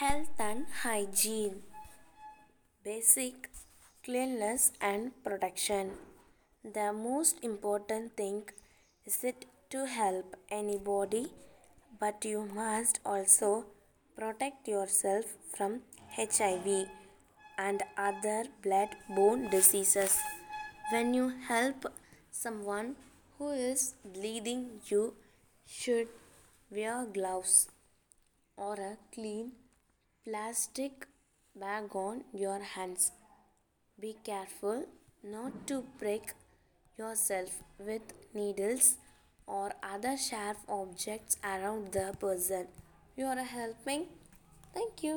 Health and hygiene. Basic cleanliness and protection. The most important thing is it to help anybody, but you must also protect yourself from HIV and other blood-borne diseases. When you help someone who is bleeding, you should wear gloves or a clean plastic bag on your hands. Be careful not to prick yourself with needles or other sharp objects around the person you are helping. Thank you.